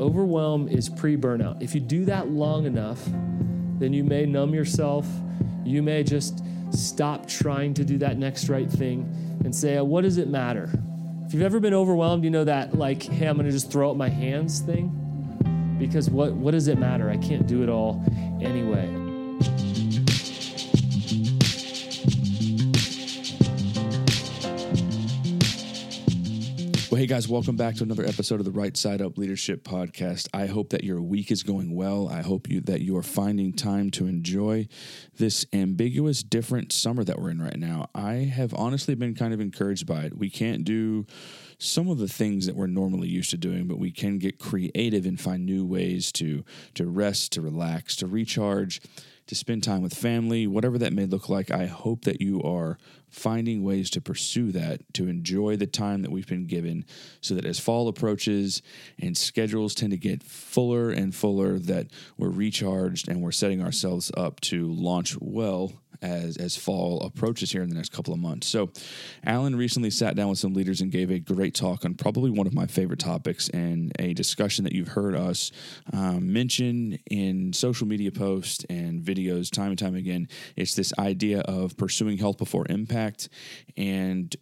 Overwhelm is pre burnout. If you do that long enough, then you may numb yourself. You may just stop trying to do that next right thing and say, uh, what does it matter? If you've ever been overwhelmed, you know that, like, hey, I'm going to just throw up my hands thing. Because what, what does it matter? I can't do it all anyway. Well, hey guys, welcome back to another episode of the Right Side Up Leadership Podcast. I hope that your week is going well. I hope you that you are finding time to enjoy this ambiguous, different summer that we're in right now. I have honestly been kind of encouraged by it. We can't do some of the things that we're normally used to doing, but we can get creative and find new ways to to rest, to relax, to recharge to spend time with family, whatever that may look like. I hope that you are finding ways to pursue that, to enjoy the time that we've been given, so that as fall approaches and schedules tend to get fuller and fuller, that we're recharged and we're setting ourselves up to launch well as as fall approaches here in the next couple of months. So, Alan recently sat down with some leaders and gave a great talk on probably one of my favorite topics and a discussion that you've heard us um, mention in social media posts and videos time and time again. It's this idea of pursuing health before impact and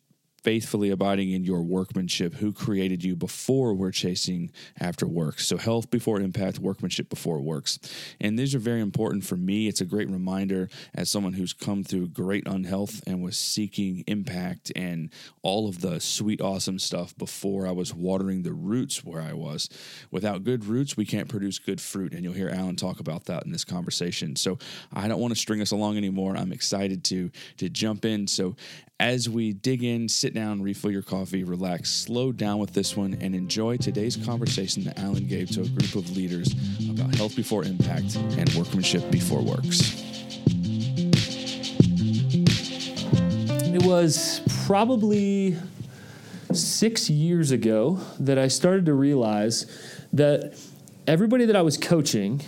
faithfully abiding in your workmanship, who created you before we're chasing after works. So, health before impact, workmanship before works. And these are very important for me. It's a great reminder as someone who's come through great unhealth and was seeking impact and all of the sweet, awesome stuff before I was watering the roots where I was. Without good roots, we can't produce good fruit. And you'll hear Alan talk about that in this conversation. So, I don't want to string us along anymore. I'm excited to, to jump in. So, as we dig in, sit down, refill your coffee, relax, slow down with this one, and enjoy today's conversation that Alan gave to a group of leaders about health before impact and workmanship before works. It was probably six years ago that I started to realize that everybody that I was coaching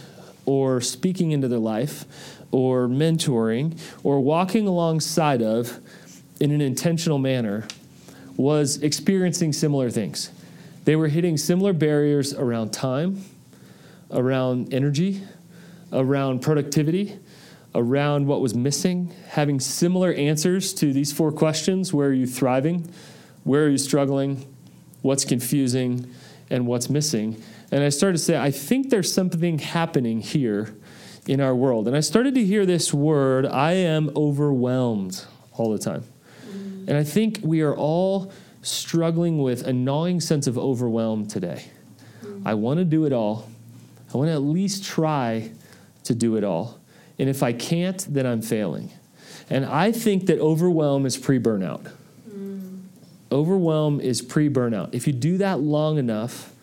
or speaking into their life or mentoring or walking alongside of in an intentional manner was experiencing similar things. They were hitting similar barriers around time, around energy, around productivity, around what was missing, having similar answers to these four questions where are you thriving? Where are you struggling? What's confusing? And what's missing? And I started to say, I think there's something happening here in our world. And I started to hear this word, I am overwhelmed, all the time. And I think we are all struggling with a gnawing sense of overwhelm today. I want to do it all. I want to at least try to do it all. And if I can't, then I'm failing. And I think that overwhelm is pre burnout. Mm. Overwhelm is pre burnout. If you do that long enough,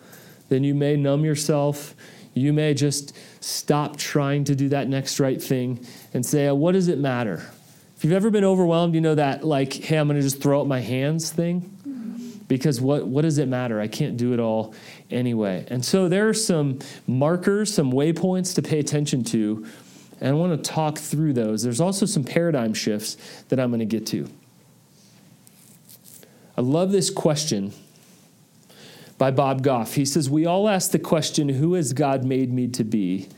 then you may numb yourself. You may just stop trying to do that next right thing and say, What does it matter? You've ever been overwhelmed, you know that, like, hey, I'm going to just throw up my hands thing. Because what, what does it matter? I can't do it all anyway. And so there are some markers, some waypoints to pay attention to. And I want to talk through those. There's also some paradigm shifts that I'm going to get to. I love this question by Bob Goff. He says, We all ask the question, Who has God made me to be?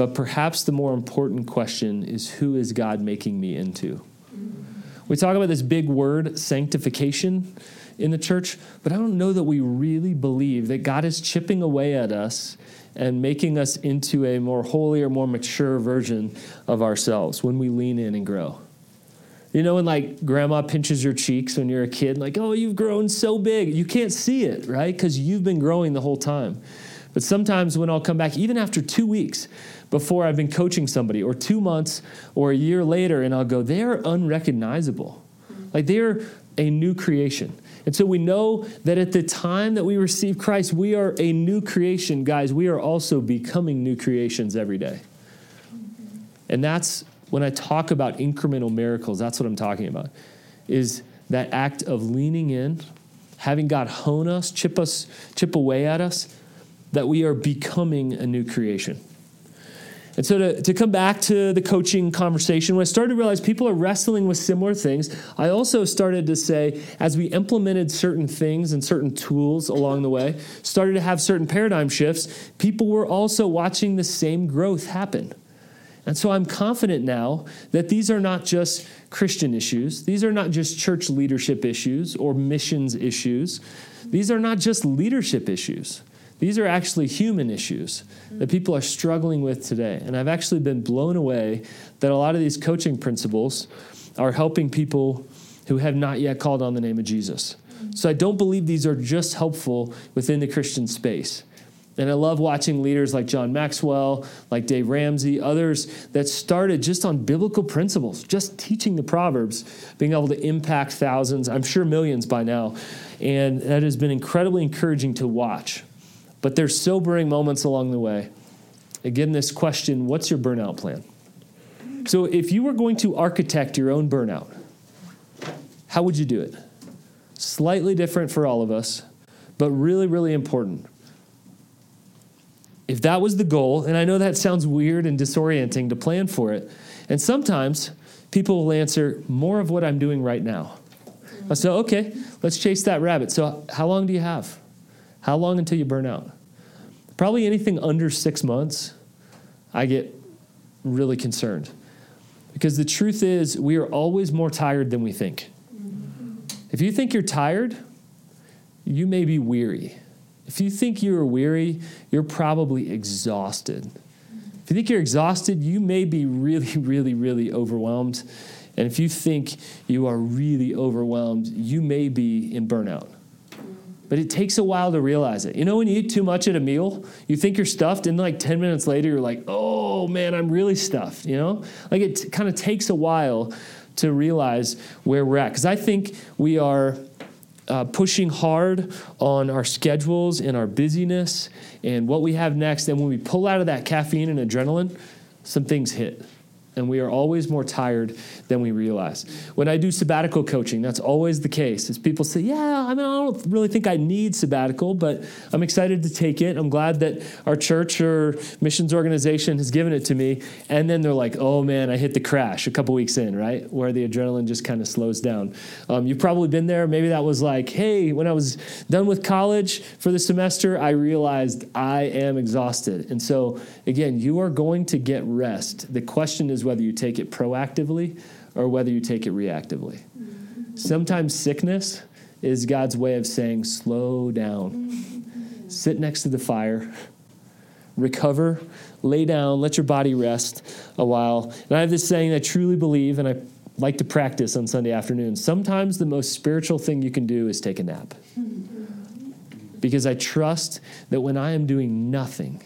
But perhaps the more important question is who is God making me into? We talk about this big word, sanctification, in the church, but I don't know that we really believe that God is chipping away at us and making us into a more holy or more mature version of ourselves when we lean in and grow. You know, when like grandma pinches your cheeks when you're a kid, like, oh, you've grown so big. You can't see it, right? Because you've been growing the whole time. But sometimes when I'll come back, even after two weeks before I've been coaching somebody, or two months, or a year later, and I'll go, they're unrecognizable. Like they're a new creation. And so we know that at the time that we receive Christ, we are a new creation. Guys, we are also becoming new creations every day. And that's when I talk about incremental miracles, that's what I'm talking about. Is that act of leaning in, having God hone us, chip us, chip away at us, that we are becoming a new creation. And so, to, to come back to the coaching conversation, when I started to realize people are wrestling with similar things, I also started to say, as we implemented certain things and certain tools along the way, started to have certain paradigm shifts, people were also watching the same growth happen. And so I'm confident now that these are not just Christian issues, these are not just church leadership issues or missions issues, these are not just leadership issues. These are actually human issues that people are struggling with today. And I've actually been blown away that a lot of these coaching principles are helping people who have not yet called on the name of Jesus. So I don't believe these are just helpful within the Christian space. And I love watching leaders like John Maxwell, like Dave Ramsey, others that started just on biblical principles, just teaching the Proverbs, being able to impact thousands, I'm sure millions by now. And that has been incredibly encouraging to watch. But there's sobering moments along the way. Again, this question what's your burnout plan? So, if you were going to architect your own burnout, how would you do it? Slightly different for all of us, but really, really important. If that was the goal, and I know that sounds weird and disorienting to plan for it, and sometimes people will answer more of what I'm doing right now. I say, okay, let's chase that rabbit. So, how long do you have? How long until you burn out? Probably anything under six months, I get really concerned. Because the truth is, we are always more tired than we think. Mm-hmm. If you think you're tired, you may be weary. If you think you're weary, you're probably exhausted. If you think you're exhausted, you may be really, really, really overwhelmed. And if you think you are really overwhelmed, you may be in burnout but it takes a while to realize it. You know, when you eat too much at a meal, you think you're stuffed, and like 10 minutes later, you're like, oh man, I'm really stuffed, you know? Like it t- kind of takes a while to realize where we're at. Because I think we are uh, pushing hard on our schedules and our busyness and what we have next. And when we pull out of that caffeine and adrenaline, some things hit and we are always more tired than we realize. When I do sabbatical coaching, that's always the case. Is people say, "Yeah, I mean, I don't really think I need sabbatical, but I'm excited to take it. I'm glad that our church or missions organization has given it to me." And then they're like, "Oh man, I hit the crash a couple weeks in, right, where the adrenaline just kind of slows down." Um, you've probably been there. Maybe that was like, "Hey, when I was done with college for the semester, I realized I am exhausted." And so, again, you are going to get rest. The question is whether you take it proactively or whether you take it reactively. Sometimes sickness is God's way of saying, slow down, sit next to the fire, recover, lay down, let your body rest a while. And I have this saying I truly believe, and I like to practice on Sunday afternoons. Sometimes the most spiritual thing you can do is take a nap. Because I trust that when I am doing nothing,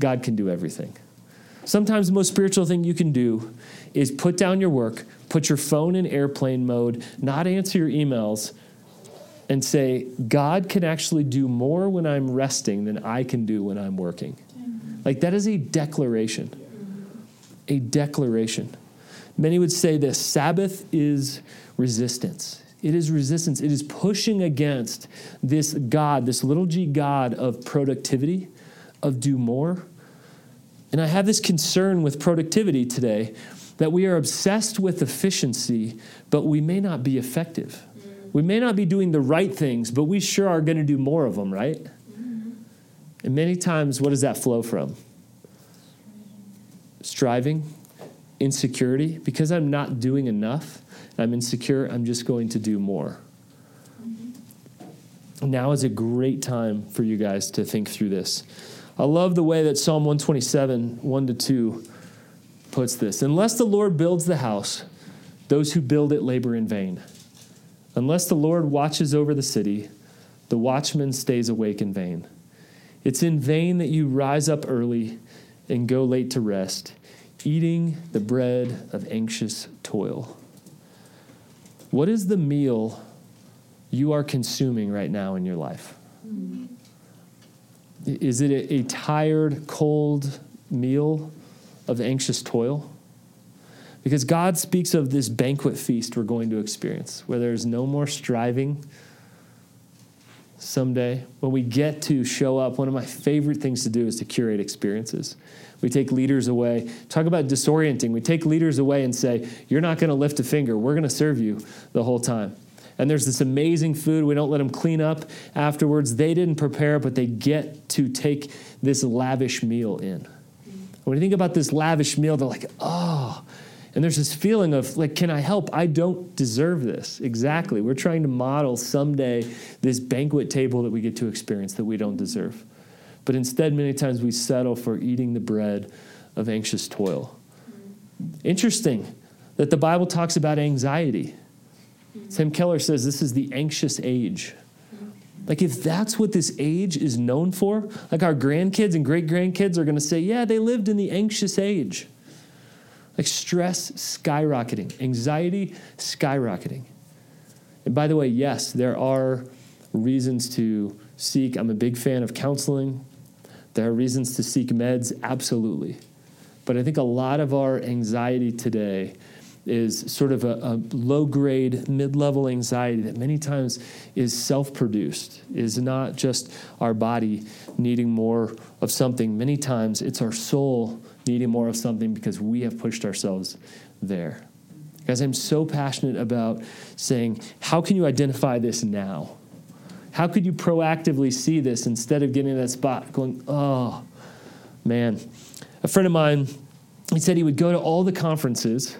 God can do everything. Sometimes the most spiritual thing you can do is put down your work, put your phone in airplane mode, not answer your emails, and say, God can actually do more when I'm resting than I can do when I'm working. Like that is a declaration. A declaration. Many would say this Sabbath is resistance. It is resistance. It is pushing against this God, this little g God of productivity, of do more and I have this concern with productivity today that we are obsessed with efficiency, but we may not be effective. We may not be doing the right things, but we sure are going to do more of them, right? Mm-hmm. And many times, what does that flow from? Striving, insecurity. Because I'm not doing enough, I'm insecure, I'm just going to do more. Mm-hmm. Now is a great time for you guys to think through this. I love the way that Psalm 127, 1 to 2 puts this. Unless the Lord builds the house, those who build it labor in vain. Unless the Lord watches over the city, the watchman stays awake in vain. It's in vain that you rise up early and go late to rest, eating the bread of anxious toil. What is the meal you are consuming right now in your life? Mm-hmm. Is it a, a tired, cold meal of anxious toil? Because God speaks of this banquet feast we're going to experience, where there's no more striving, someday when we get to show up, one of my favorite things to do is to curate experiences. We take leaders away. Talk about disorienting. We take leaders away and say, You're not going to lift a finger. We're going to serve you the whole time. And there's this amazing food. We don't let them clean up afterwards. They didn't prepare, but they get to take this lavish meal in. When you think about this lavish meal, they're like, Oh, and there's this feeling of, like, can I help? I don't deserve this. Exactly. We're trying to model someday this banquet table that we get to experience that we don't deserve. But instead, many times we settle for eating the bread of anxious toil. Interesting that the Bible talks about anxiety. Tim Keller says this is the anxious age. Like, if that's what this age is known for, like our grandkids and great grandkids are going to say, yeah, they lived in the anxious age. Like stress skyrocketing, anxiety skyrocketing. And by the way, yes, there are reasons to seek. I'm a big fan of counseling. There are reasons to seek meds, absolutely. But I think a lot of our anxiety today is sort of a, a low grade, mid level anxiety that many times is self produced, is not just our body needing more of something. Many times it's our soul needing more of something because we have pushed ourselves there. Guys, I'm so passionate about saying, how can you identify this now? How could you proactively see this instead of getting in that spot going, oh, man. A friend of mine, he said he would go to all the conferences,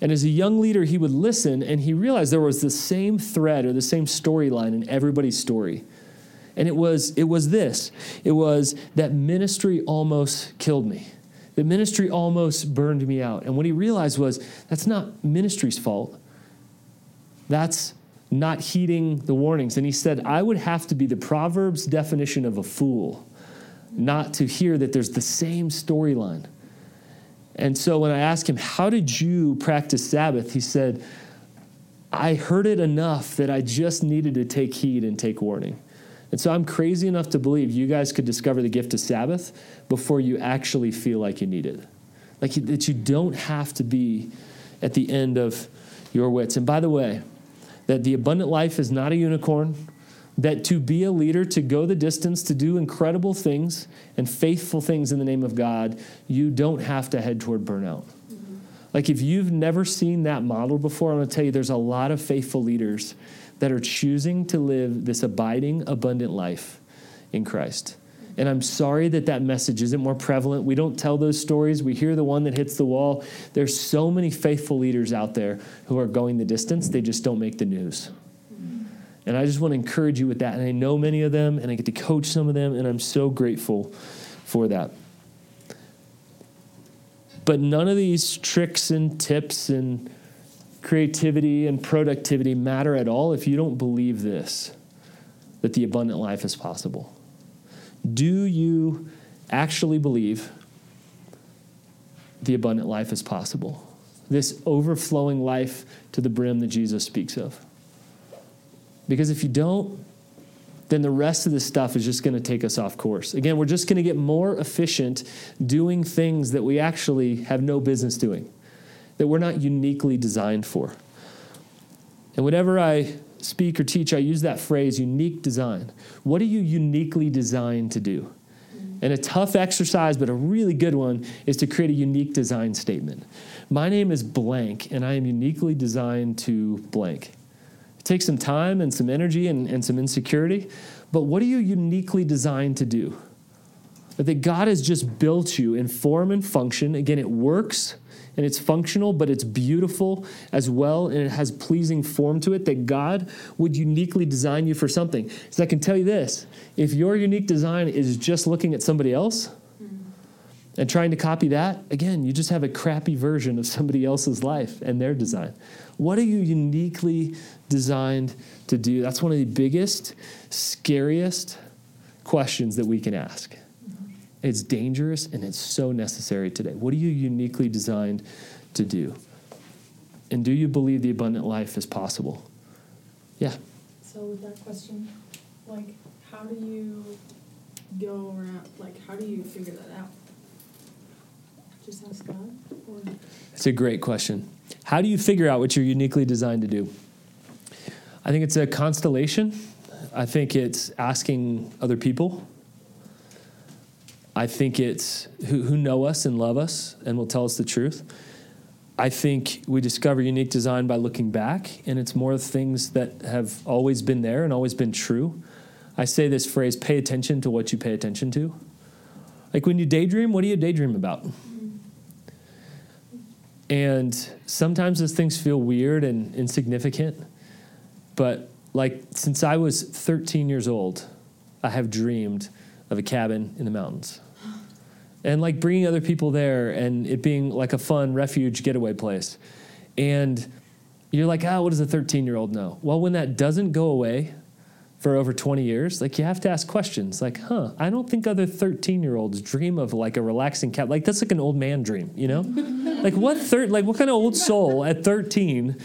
and as a young leader, he would listen, and he realized there was the same thread or the same storyline in everybody's story. And it was, it was this it was that ministry almost killed me. The ministry almost burned me out. And what he realized was that's not ministry's fault. That's not heeding the warnings. And he said, I would have to be the Proverbs definition of a fool not to hear that there's the same storyline. And so when I asked him, How did you practice Sabbath? He said, I heard it enough that I just needed to take heed and take warning. And so I'm crazy enough to believe you guys could discover the gift of Sabbath before you actually feel like you need it. Like that you don't have to be at the end of your wits. And by the way, that the abundant life is not a unicorn, that to be a leader, to go the distance, to do incredible things and faithful things in the name of God, you don't have to head toward burnout. Mm-hmm. Like if you've never seen that model before, I'm to tell you there's a lot of faithful leaders that are choosing to live this abiding, abundant life in Christ. And I'm sorry that that message isn't more prevalent. We don't tell those stories. We hear the one that hits the wall. There's so many faithful leaders out there who are going the distance, they just don't make the news. And I just want to encourage you with that. And I know many of them, and I get to coach some of them, and I'm so grateful for that. But none of these tricks and tips and creativity and productivity matter at all if you don't believe this that the abundant life is possible. Do you actually believe the abundant life is possible? This overflowing life to the brim that Jesus speaks of. Because if you don't, then the rest of this stuff is just going to take us off course. Again, we're just going to get more efficient doing things that we actually have no business doing that we're not uniquely designed for. And whenever I speak or teach, I use that phrase unique design. What are you uniquely designed to do? And a tough exercise, but a really good one, is to create a unique design statement. My name is blank, and I am uniquely designed to blank. Takes some time and some energy and, and some insecurity, but what are you uniquely designed to do? That God has just built you in form and function. Again, it works and it's functional, but it's beautiful as well, and it has pleasing form to it that God would uniquely design you for something. So I can tell you this if your unique design is just looking at somebody else and trying to copy that, again, you just have a crappy version of somebody else's life and their design. What are you uniquely designed to do? That's one of the biggest, scariest questions that we can ask. It's dangerous and it's so necessary today. What are you uniquely designed to do? And do you believe the abundant life is possible? Yeah. So, with that question, like, how do you go around, like, how do you figure that out? God? It's a great question. How do you figure out what you're uniquely designed to do? I think it's a constellation I think it's asking other people. I think it's who, who know us and love us and will tell us the truth. I think we discover unique design by looking back, and it's more things that have always been there and always been true. I say this phrase pay attention to what you pay attention to. Like when you daydream, what do you daydream about? And sometimes those things feel weird and insignificant. But like since I was 13 years old, I have dreamed of a cabin in the mountains. And like bringing other people there and it being like a fun refuge getaway place. And you're like, ah, oh, what does a 13 year old know? Well, when that doesn't go away, for over 20 years, like you have to ask questions like, huh, I don't think other 13 year olds dream of like a relaxing cat. Like that's like an old man dream, you know? like what third, like what kind of old soul at 13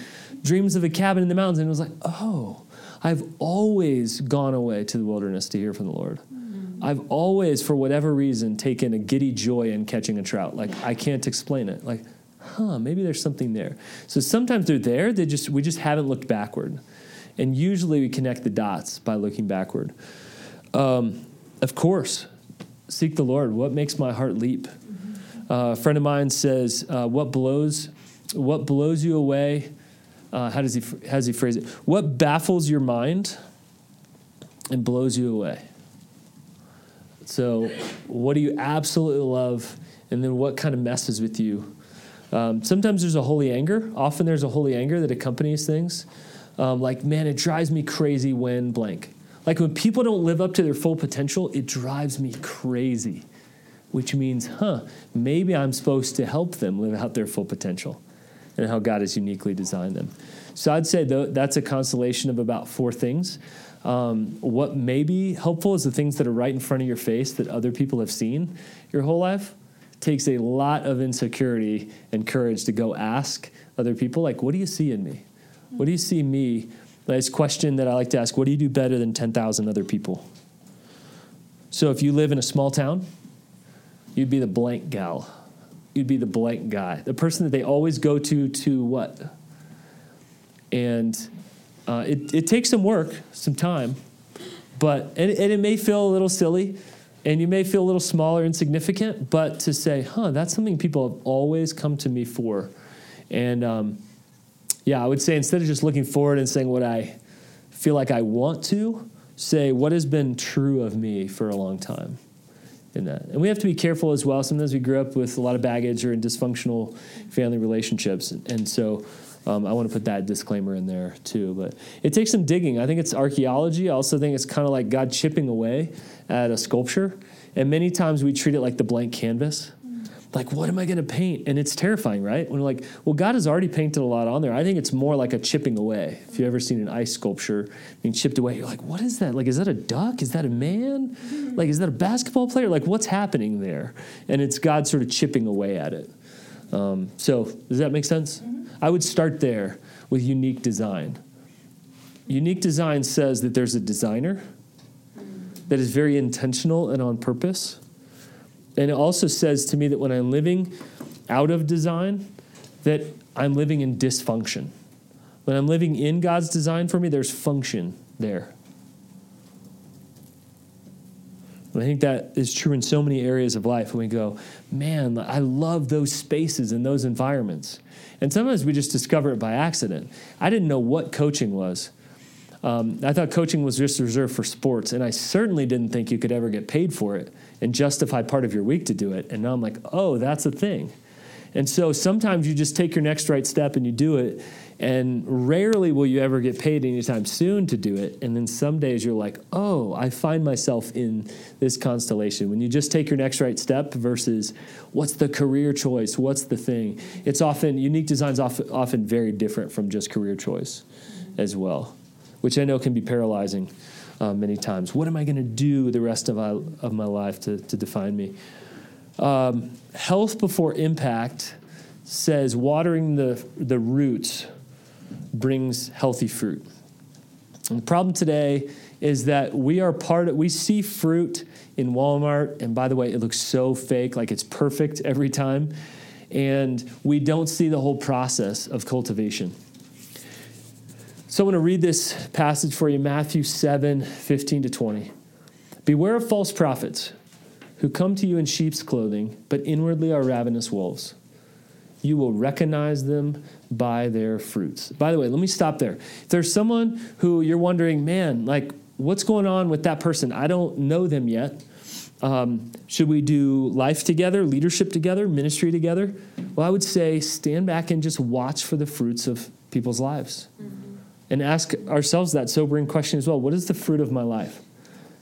dreams of a cabin in the mountains? And it was like, oh, I've always gone away to the wilderness to hear from the Lord. Mm-hmm. I've always, for whatever reason, taken a giddy joy in catching a trout. Like I can't explain it. Like, huh, maybe there's something there. So sometimes they're there. They just we just haven't looked backward. And usually we connect the dots by looking backward. Um, of course, seek the Lord. What makes my heart leap? Uh, a friend of mine says, uh, "What blows, what blows you away? Uh, how does he how does he phrase it? What baffles your mind and blows you away? So, what do you absolutely love, and then what kind of messes with you? Um, sometimes there's a holy anger. Often there's a holy anger that accompanies things um, like, man, it drives me crazy when blank. Like when people don't live up to their full potential, it drives me crazy, which means, huh, maybe I'm supposed to help them live out their full potential and how God has uniquely designed them. So I'd say that's a constellation of about four things. Um, what may be helpful is the things that are right in front of your face that other people have seen your whole life. Takes a lot of insecurity and courage to go ask other people, like, what do you see in me? What do you see me? This question that I like to ask what do you do better than 10,000 other people? So if you live in a small town, you'd be the blank gal. You'd be the blank guy, the person that they always go to to what? And uh, it, it takes some work, some time, but and, and it may feel a little silly, and you may feel a little smaller, insignificant, but to say, huh, that's something people have always come to me for. And um, yeah, I would say instead of just looking forward and saying what I feel like I want to, say what has been true of me for a long time in that. And we have to be careful as well. Sometimes we grew up with a lot of baggage or in dysfunctional family relationships. And so um, I want to put that disclaimer in there too. But it takes some digging. I think it's archaeology. I also think it's kind of like God chipping away at a sculpture. And many times we treat it like the blank canvas like what am i going to paint? And it's terrifying right? When we're like well god has already painted a lot on there. I think it's more like a chipping away. If you've ever seen an ice sculpture being chipped away you're like what is that? Like is that a duck? Is that a man? Mm-hmm. like is that a basketball player? Like what's happening there? And it's god sort of chipping away at it. Um, so does that make sense? Mm-hmm. i would start there with unique design. Unique design says that there's a designer that is very intentional and on purpose and it also says to me that when I'm living out of design, that I'm living in dysfunction. When I'm living in God's design for me, there's function there. And I think that is true in so many areas of life when we go, man, I love those spaces and those environments. And sometimes we just discover it by accident. I didn't know what coaching was. Um, I thought coaching was just reserved for sports, and I certainly didn't think you could ever get paid for it and justify part of your week to do it. And now I'm like, oh, that's a thing. And so sometimes you just take your next right step and you do it. And rarely will you ever get paid anytime soon to do it. And then some days you're like, oh, I find myself in this constellation. When you just take your next right step versus what's the career choice? What's the thing? It's often, unique designs often, often very different from just career choice as well, which I know can be paralyzing uh, many times. What am I going to do the rest of my, of my life to, to define me? Um, health before impact says watering the, the roots brings healthy fruit. And the problem today is that we are part of, we see fruit in Walmart, and by the way, it looks so fake, like it's perfect every time. And we don't see the whole process of cultivation. So I want to read this passage for you Matthew 7 15 to 20. Beware of false prophets who come to you in sheep's clothing, but inwardly are ravenous wolves. You will recognize them by their fruits. By the way, let me stop there. If there's someone who you're wondering, man, like, what's going on with that person? I don't know them yet. Um, should we do life together, leadership together, ministry together? Well, I would say stand back and just watch for the fruits of people's lives. Mm-hmm. And ask ourselves that sobering question as well What is the fruit of my life?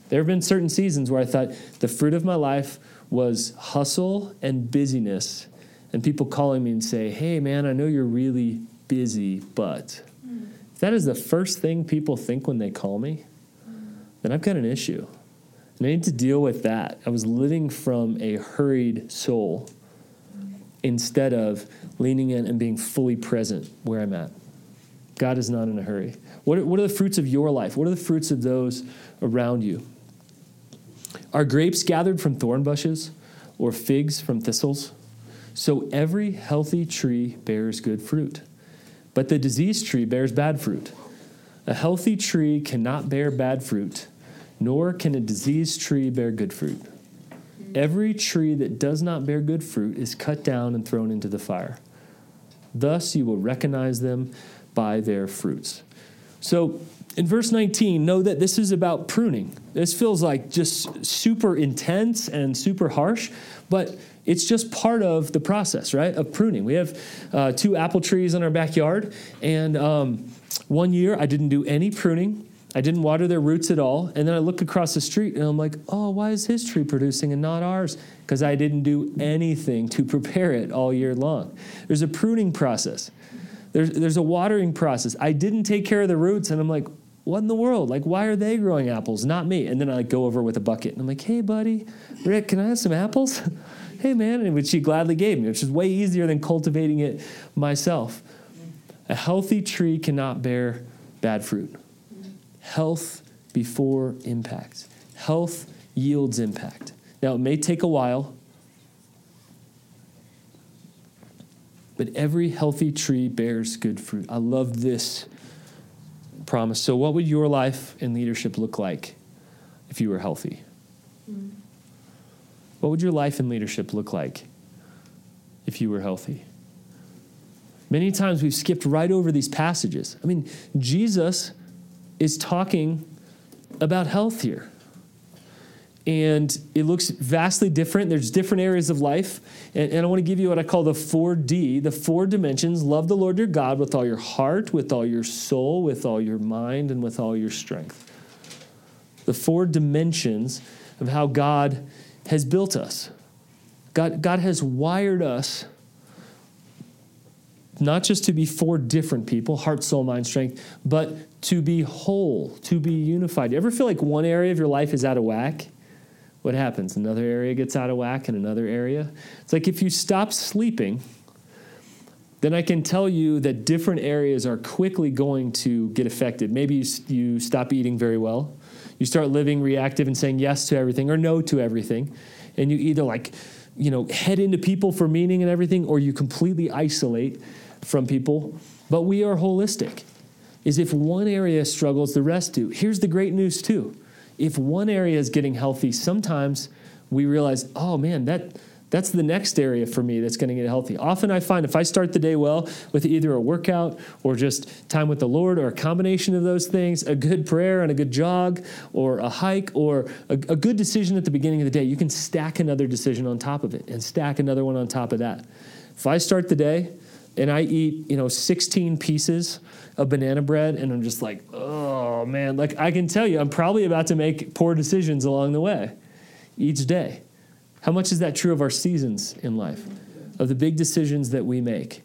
There have been certain seasons where I thought the fruit of my life was hustle and busyness, and people calling me and say, Hey, man, I know you're really busy, but if that is the first thing people think when they call me, then I've got an issue. And I need to deal with that. I was living from a hurried soul instead of leaning in and being fully present where I'm at. God is not in a hurry. What are, what are the fruits of your life? What are the fruits of those around you? Are grapes gathered from thorn bushes or figs from thistles? So every healthy tree bears good fruit, but the diseased tree bears bad fruit. A healthy tree cannot bear bad fruit nor can a diseased tree bear good fruit. Every tree that does not bear good fruit is cut down and thrown into the fire. Thus you will recognize them by their fruits. So, in verse 19, know that this is about pruning. This feels like just super intense and super harsh, but it's just part of the process, right? Of pruning. We have uh, two apple trees in our backyard, and um, one year I didn't do any pruning. I didn't water their roots at all. And then I look across the street and I'm like, oh, why is his tree producing and not ours? Because I didn't do anything to prepare it all year long. There's a pruning process, there's, there's a watering process. I didn't take care of the roots and I'm like, what in the world? Like, why are they growing apples, not me? And then I like go over with a bucket and I'm like, hey, buddy, Rick, can I have some apples? hey, man, and which she gladly gave me, which is way easier than cultivating it myself. A healthy tree cannot bear bad fruit health before impact. Health yields impact. Now, it may take a while, but every healthy tree bears good fruit. I love this promise. So, what would your life and leadership look like if you were healthy? Mm. What would your life and leadership look like if you were healthy? Many times we've skipped right over these passages. I mean, Jesus is talking about health here. And it looks vastly different. There's different areas of life. And, and I want to give you what I call the 4D, the four dimensions. Love the Lord your God with all your heart, with all your soul, with all your mind, and with all your strength. The four dimensions of how God has built us. God, God has wired us not just to be four different people heart, soul, mind, strength, but to be whole, to be unified. You ever feel like one area of your life is out of whack? What happens? Another area gets out of whack in another area. It's like if you stop sleeping, then I can tell you that different areas are quickly going to get affected. Maybe you, you stop eating very well. You start living reactive and saying yes to everything or no to everything. And you either like, you know, head into people for meaning and everything, or you completely isolate from people. But we are holistic is if one area struggles, the rest do. Here's the great news, too. If one area is getting healthy, sometimes we realize, oh man, that that's the next area for me that's going to get healthy. Often I find if I start the day well with either a workout or just time with the Lord or a combination of those things, a good prayer and a good jog or a hike or a, a good decision at the beginning of the day, you can stack another decision on top of it and stack another one on top of that. If I start the day and I eat, you know, 16 pieces of banana bread and I'm just like, oh man, like I can tell you, I'm probably about to make poor decisions along the way each day. How much is that true of our seasons in life? Of the big decisions that we make?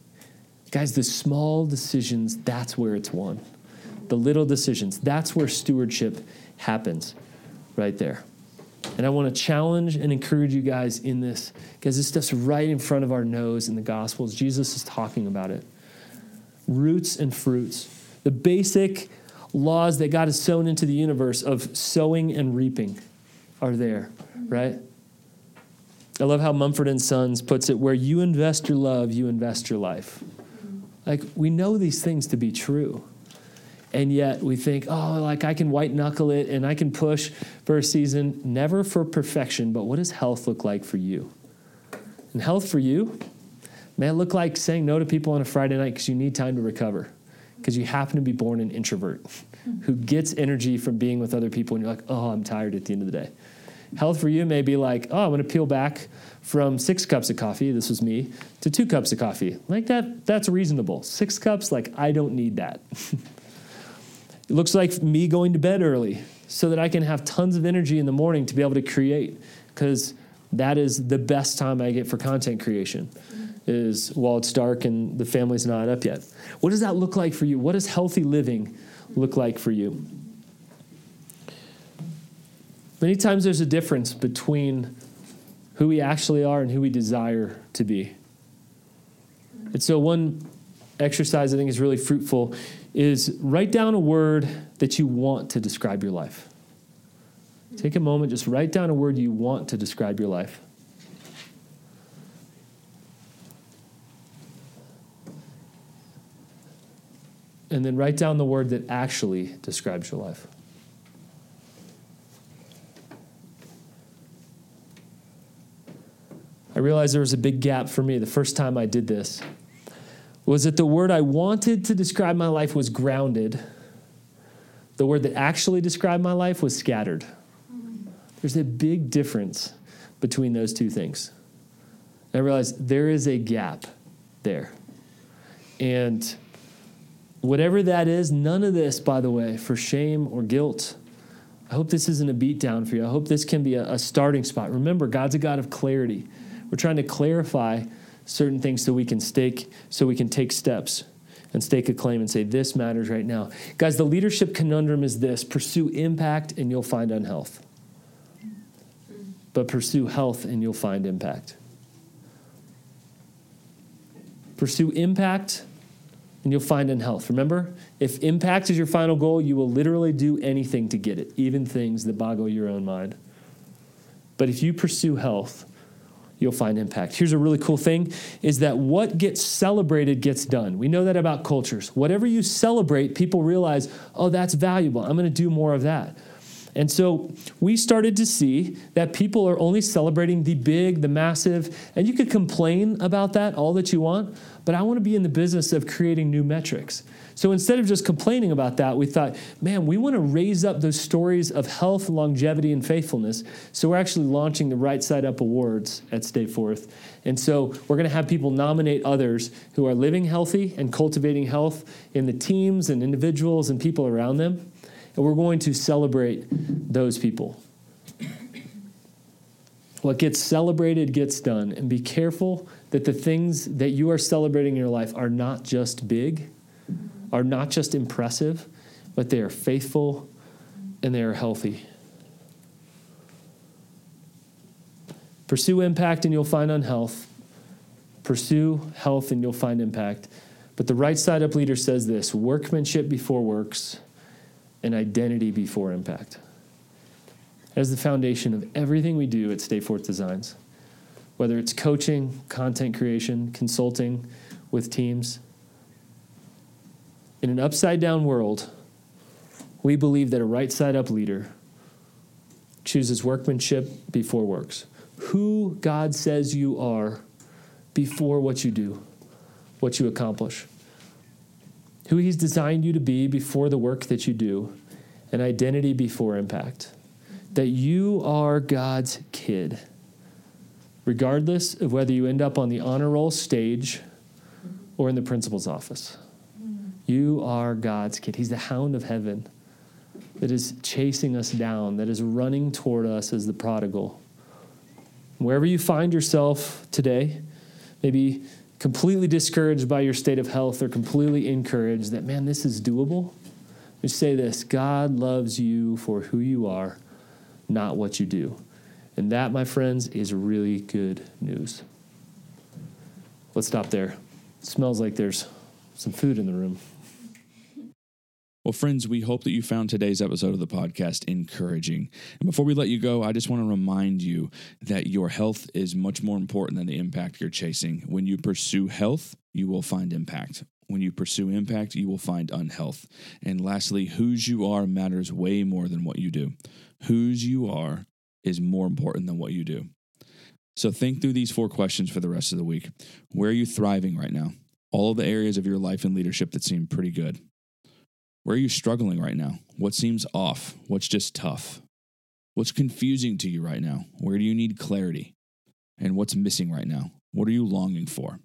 Guys, the small decisions, that's where it's won. The little decisions, that's where stewardship happens right there. And I want to challenge and encourage you guys in this because this stuff's right in front of our nose in the Gospels. Jesus is talking about it. Roots and fruits. The basic laws that God has sown into the universe of sowing and reaping are there, right? I love how Mumford and Sons puts it where you invest your love, you invest your life. Like we know these things to be true. And yet we think, oh, like I can white knuckle it and I can push for a season, never for perfection, but what does health look like for you? And health for you may look like saying no to people on a Friday night because you need time to recover, because you happen to be born an introvert mm-hmm. who gets energy from being with other people and you're like, oh, I'm tired at the end of the day. Health for you may be like, oh, I'm going to peel back from six cups of coffee, this was me, to two cups of coffee. Like that, that's reasonable. Six cups, like I don't need that. it looks like me going to bed early so that I can have tons of energy in the morning to be able to create because that is the best time I get for content creation is while it's dark and the family's not up yet. What does that look like for you? What does healthy living look like for you? Many times there's a difference between who we actually are and who we desire to be. And so, one exercise I think is really fruitful is write down a word that you want to describe your life. Take a moment, just write down a word you want to describe your life. And then write down the word that actually describes your life. I realized there was a big gap for me the first time I did this. Was that the word I wanted to describe my life was grounded. The word that actually described my life was scattered. There's a big difference between those two things. And I realized there is a gap there. And whatever that is, none of this, by the way, for shame or guilt. I hope this isn't a beatdown for you. I hope this can be a, a starting spot. Remember, God's a God of clarity. We're trying to clarify certain things so we can stake, so we can take steps and stake a claim and say, this matters right now. Guys, the leadership conundrum is this pursue impact and you'll find unhealth. But pursue health and you'll find impact. Pursue impact and you'll find unhealth. Remember, if impact is your final goal, you will literally do anything to get it, even things that boggle your own mind. But if you pursue health, you'll find impact. Here's a really cool thing is that what gets celebrated gets done. We know that about cultures. Whatever you celebrate, people realize, "Oh, that's valuable. I'm going to do more of that." And so we started to see that people are only celebrating the big, the massive, and you could complain about that all that you want, but I want to be in the business of creating new metrics. So instead of just complaining about that, we thought, man, we want to raise up those stories of health, longevity, and faithfulness. So we're actually launching the Right Side Up Awards at Stay Forth. And so we're going to have people nominate others who are living healthy and cultivating health in the teams and individuals and people around them. And we're going to celebrate those people. What gets celebrated gets done. And be careful that the things that you are celebrating in your life are not just big are not just impressive, but they are faithful and they are healthy. Pursue impact and you'll find unhealth. Pursue health and you'll find impact. But the right side up leader says this workmanship before works and identity before impact. As the foundation of everything we do at Stay Forth Designs, whether it's coaching, content creation, consulting with teams in an upside down world, we believe that a right side up leader chooses workmanship before works. Who God says you are before what you do, what you accomplish. Who He's designed you to be before the work that you do, an identity before impact. That you are God's kid, regardless of whether you end up on the honor roll stage or in the principal's office. You are God's kid. He's the hound of heaven that is chasing us down, that is running toward us as the prodigal. Wherever you find yourself today, maybe completely discouraged by your state of health or completely encouraged that, man, this is doable. Just say this God loves you for who you are, not what you do. And that, my friends, is really good news. Let's stop there. It smells like there's some food in the room. Well, friends, we hope that you found today's episode of the podcast encouraging. And before we let you go, I just want to remind you that your health is much more important than the impact you're chasing. When you pursue health, you will find impact. When you pursue impact, you will find unhealth. And lastly, whose you are matters way more than what you do. Whose you are is more important than what you do. So think through these four questions for the rest of the week. Where are you thriving right now? All of the areas of your life and leadership that seem pretty good. Where are you struggling right now? What seems off? What's just tough? What's confusing to you right now? Where do you need clarity? And what's missing right now? What are you longing for?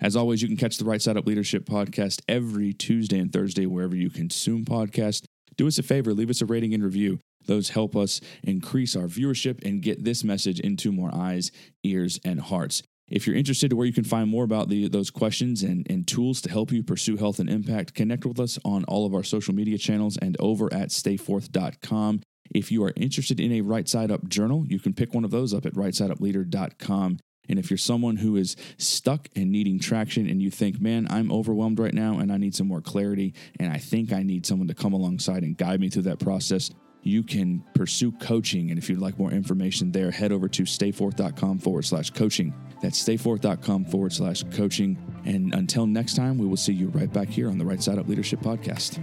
As always, you can catch the Right Side Up Leadership podcast every Tuesday and Thursday wherever you consume podcasts. Do us a favor, leave us a rating and review. Those help us increase our viewership and get this message into more eyes, ears, and hearts. If you're interested in where you can find more about the, those questions and, and tools to help you pursue health and impact, connect with us on all of our social media channels and over at stayforth.com. If you are interested in a right side up journal, you can pick one of those up at rightsideup.leader.com. And if you're someone who is stuck and needing traction and you think, man, I'm overwhelmed right now and I need some more clarity and I think I need someone to come alongside and guide me through that process, you can pursue coaching. And if you'd like more information there, head over to stayforth.com forward slash coaching. That's stayforth.com forward slash coaching. And until next time, we will see you right back here on the Right Side Up Leadership Podcast.